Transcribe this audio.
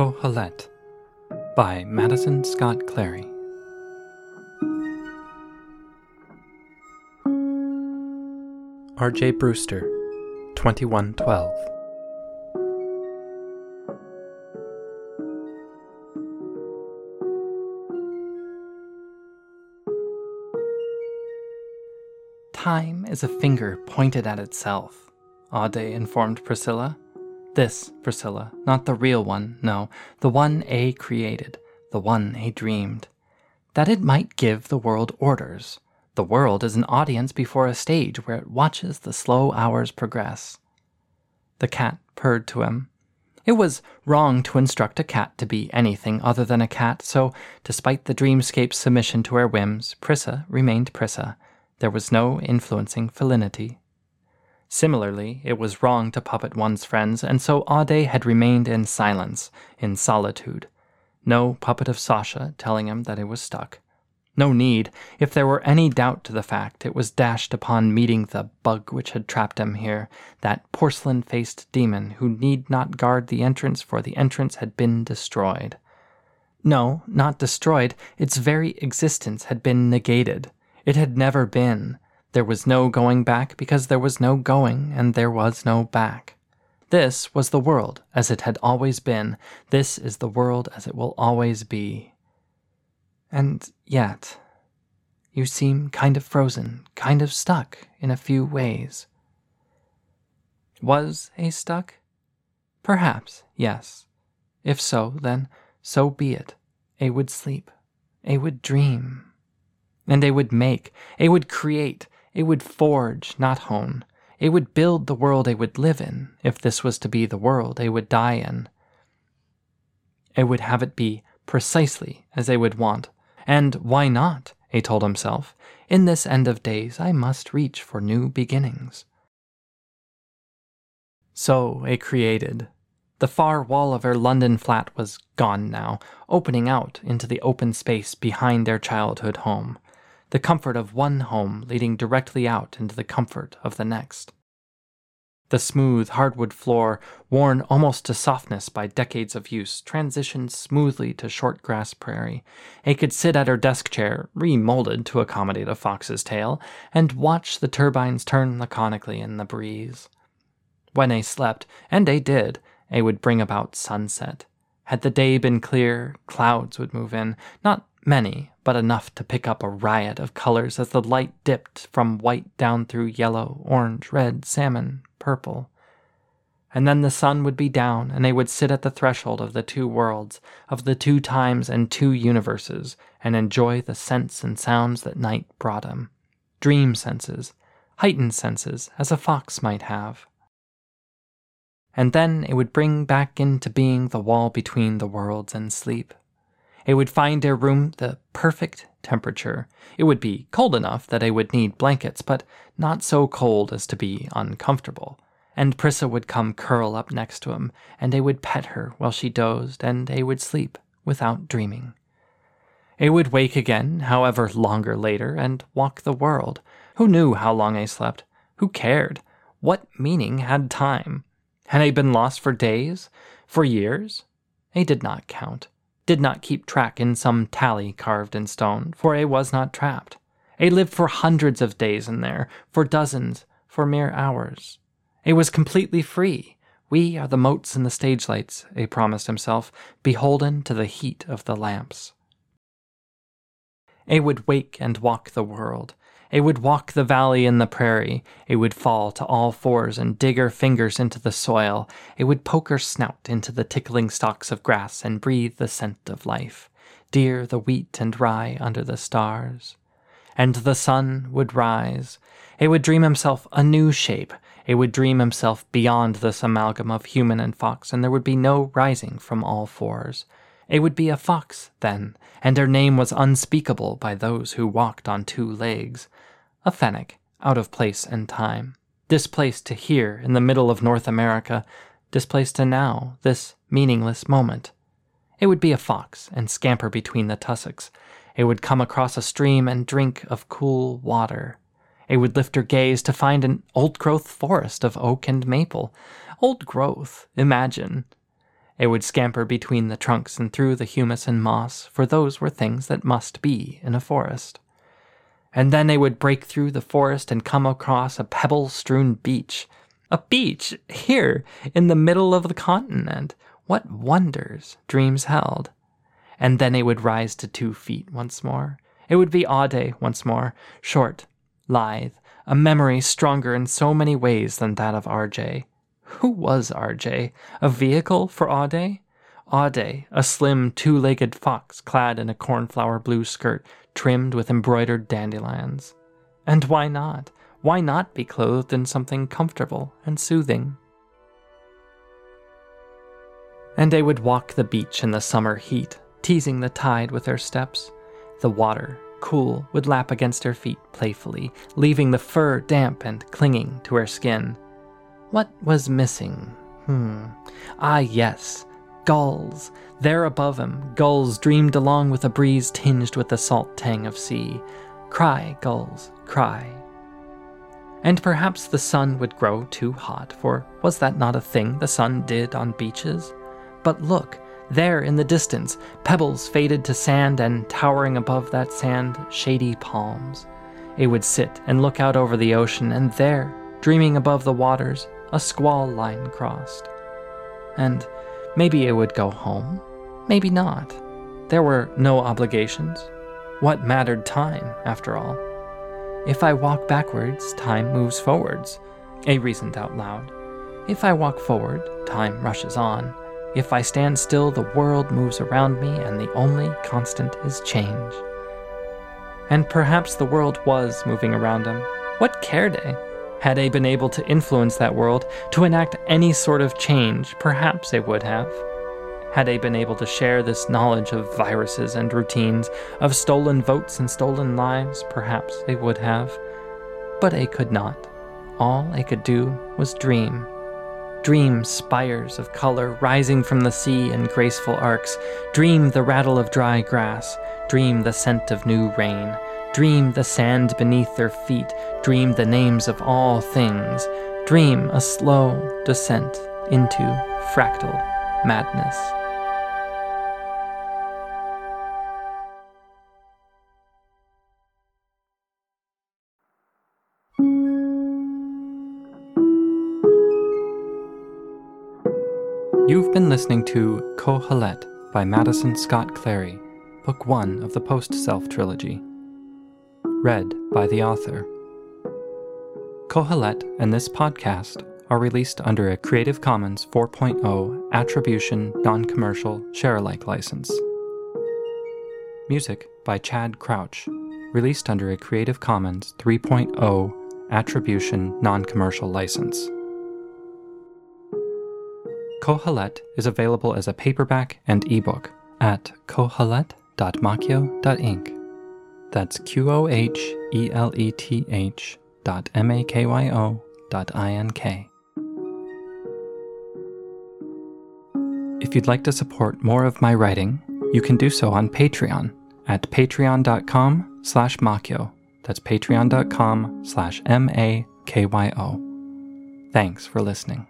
Qoheleth by Madison Scott-Clary. R.J. Brewster, 2112. Time is a finger pointed at itself, Aude informed Priscilla. This, Priscilla, not the real one, no, the one A created, the one A dreamed. That it might give the world orders. The world is an audience before a stage where it watches the slow hours progress. The cat purred to him. It was wrong to instruct a cat to be anything other than a cat, so, despite the dreamscape's submission to her whims, Prissa remained Prissa. There was no influencing felinity. Similarly, it was wrong to puppet one's friends, and so Aude had remained in silence, in solitude. No puppet of Sasha telling him that it was stuck. No need. If there were any doubt to the fact, it was dashed upon meeting the bug which had trapped him here, that porcelain faced demon who need not guard the entrance, for the entrance had been destroyed. No, not destroyed, its very existence had been negated. It had never been. There was no going back because there was no going and there was no back. This was the world as it had always been. This is the world as it will always be. And yet, you seem kind of frozen, kind of stuck in a few ways. Was A stuck? Perhaps, yes. If so, then so be it. A would sleep. A would dream. And A would make. A would create. It would forge, not hone. It would build the world it would live in, if this was to be the world it would die in. It would have it be precisely as they would want. And why not? he told himself. In this end of days, I must reach for new beginnings. So A created. The far wall of her London flat was gone now, opening out into the open space behind their childhood home the comfort of one home leading directly out into the comfort of the next. The smooth hardwood floor, worn almost to softness by decades of use, transitioned smoothly to short grass prairie. A could sit at her desk chair, remolded to accommodate a fox's tail, and watch the turbines turn laconically in the breeze. When A slept, and A did, A would bring about sunset. Had the day been clear, clouds would move in, not many, but enough to pick up a riot of colors as the light dipped from white down through yellow, orange, red, salmon, purple. And then the sun would be down, and they would sit at the threshold of the two worlds, of the two times and two universes, and enjoy the scents and sounds that night brought them. Dream senses, heightened senses, as a fox might have. And then it would bring back into being the wall between the worlds and sleep. It would find their room the perfect temperature. It would be cold enough that I would need blankets, but not so cold as to be uncomfortable. And Prissa would come curl up next to him, and they would pet her while she dozed, and they would sleep without dreaming. A would wake again, however longer later, and walk the world. Who knew how long I slept? Who cared? What meaning had time? Had I been lost for days? For years? A did not count did not keep track in some tally carved in stone, for A was not trapped. A lived for hundreds of days in there, for dozens, for mere hours. A was completely free. We are the motes in the stage lights, A promised himself, beholden to the heat of the lamps. A would wake and walk the world, it would walk the valley and the prairie. It would fall to all fours and dig her fingers into the soil. It would poke her snout into the tickling stalks of grass and breathe the scent of life. Dear the wheat and rye under the stars. And the sun would rise. It would dream himself a new shape. It would dream himself beyond this amalgam of human and fox, and there would be no rising from all fours. It would be a fox, then, and her name was unspeakable by those who walked on two legs. A fennec, out of place and time, displaced to here in the middle of North America, displaced to now, this meaningless moment. It would be a fox and scamper between the tussocks. It would come across a stream and drink of cool water. It would lift her gaze to find an old growth forest of oak and maple. Old growth, imagine. It would scamper between the trunks and through the humus and moss, for those were things that must be in a forest. And then they would break through the forest and come across a pebble strewn beach. A beach here in the middle of the continent. What wonders dreams held. And then it would rise to two feet once more. It would be Aude once more, short, lithe, a memory stronger in so many ways than that of RJ. Who was RJ? A vehicle for Aude? Aude, a slim, two legged fox clad in a cornflower blue skirt trimmed with embroidered dandelions. And why not? Why not be clothed in something comfortable and soothing? And they would walk the beach in the summer heat, teasing the tide with their steps. The water, cool, would lap against her feet playfully, leaving the fur damp and clinging to her skin. What was missing? Hmm. Ah, yes. Gulls. There above him, gulls dreamed along with a breeze tinged with the salt tang of sea. Cry, gulls, cry. And perhaps the sun would grow too hot, for was that not a thing the sun did on beaches? But look, there in the distance, pebbles faded to sand, and towering above that sand, shady palms. It would sit and look out over the ocean, and there, dreaming above the waters, a squall line crossed. And maybe it would go home, maybe not. There were no obligations. What mattered time, after all? If I walk backwards, time moves forwards, A reasoned out loud. If I walk forward, time rushes on. If I stand still, the world moves around me, and the only constant is change. And perhaps the world was moving around him. What cared he? Had they been able to influence that world, to enact any sort of change, perhaps they would have. Had they been able to share this knowledge of viruses and routines, of stolen votes and stolen lives, perhaps they would have. But they could not. All they could do was dream. Dream spires of color rising from the sea in graceful arcs. Dream the rattle of dry grass. Dream the scent of new rain. Dream the sand beneath their feet, dream the names of all things, dream a slow descent into fractal madness. You've been listening to Qoheleth by Madison Scott-Clary, Book 1 of the Post Self Trilogy read by the author. Qoheleth and this podcast are released under a Creative Commons 4.0 Attribution Non Commercial Share-alike license. Music by Chad Crouch, released under a Creative Commons 3.0 Attribution Non Commercial license. Qoheleth is available as a paperback and ebook at qoheleth.makyo.ink. That's Q O H E L E T H dot M A K Y O dot I N K. If you'd like to support more of my writing, you can do so on Patreon at patreon.com slash makyo. That's patreon.com slash M A K Y O. Thanks for listening.